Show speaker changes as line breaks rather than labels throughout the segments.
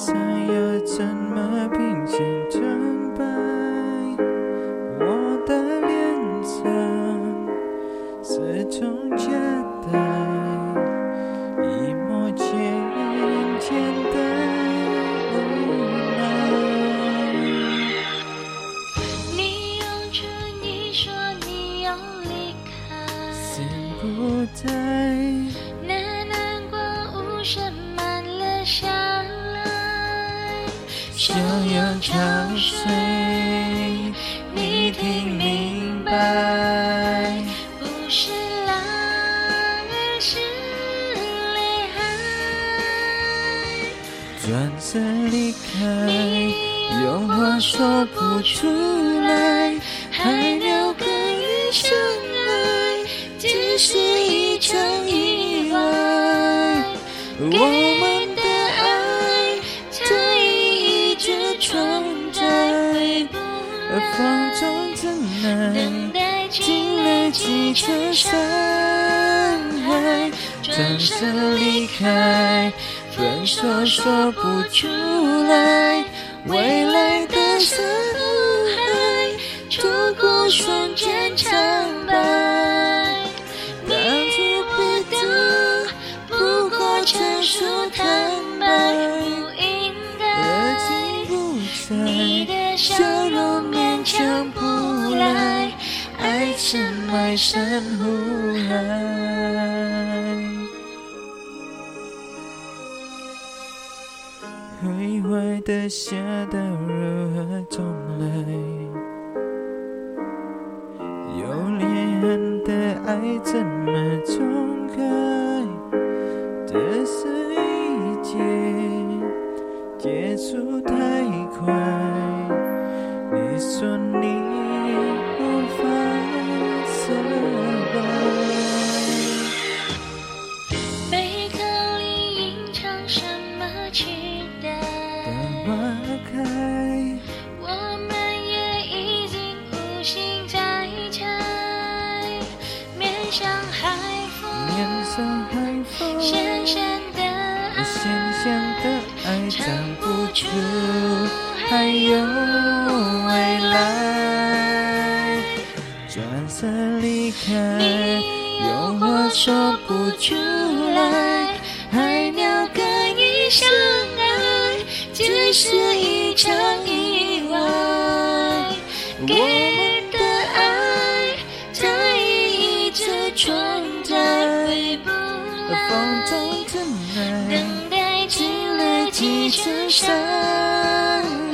想要怎么拼凑成白我的脸色是种假呆一抹浅浅的无奈
你用唇语说你要离开。心
不在
想要唱碎，你听明白？不是浪，而是泪海。
转身离开，有话说不出来，海鸟跟鱼相
而放纵真
爱，等
待经历几层伤害，转身离开，分手说不出来，
未来的山和海，
错过瞬间苍白。当初不懂，不过成熟坦白，不应热该。情不
你在，
的笑容勉强不来，爱深埋深湖海。
毁坏的下到如何重来？有裂痕的爱怎么重你说你无法释怀。
贝壳里隐藏什么期待？当
花开，
我们也已经无心再猜。面向海面
风，上海风，咸咸的爱，咸咸藏不出，还有未来。转身离开，有话说不出来。海鸟跟鱼相
爱，只是成伤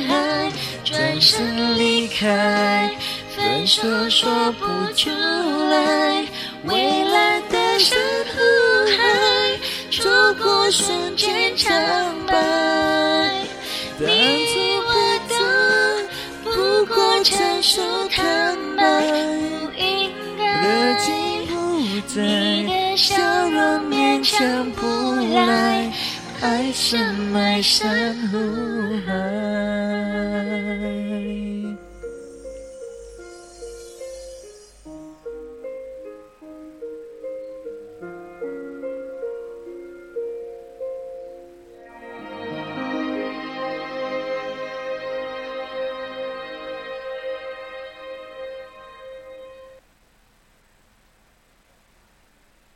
害，转身离开，分手说不出来。蔚蓝的珊瑚海，错过瞬间苍白。你我都不过成熟坦白，不应该。你的笑容勉强不来。爱深埋深湖海。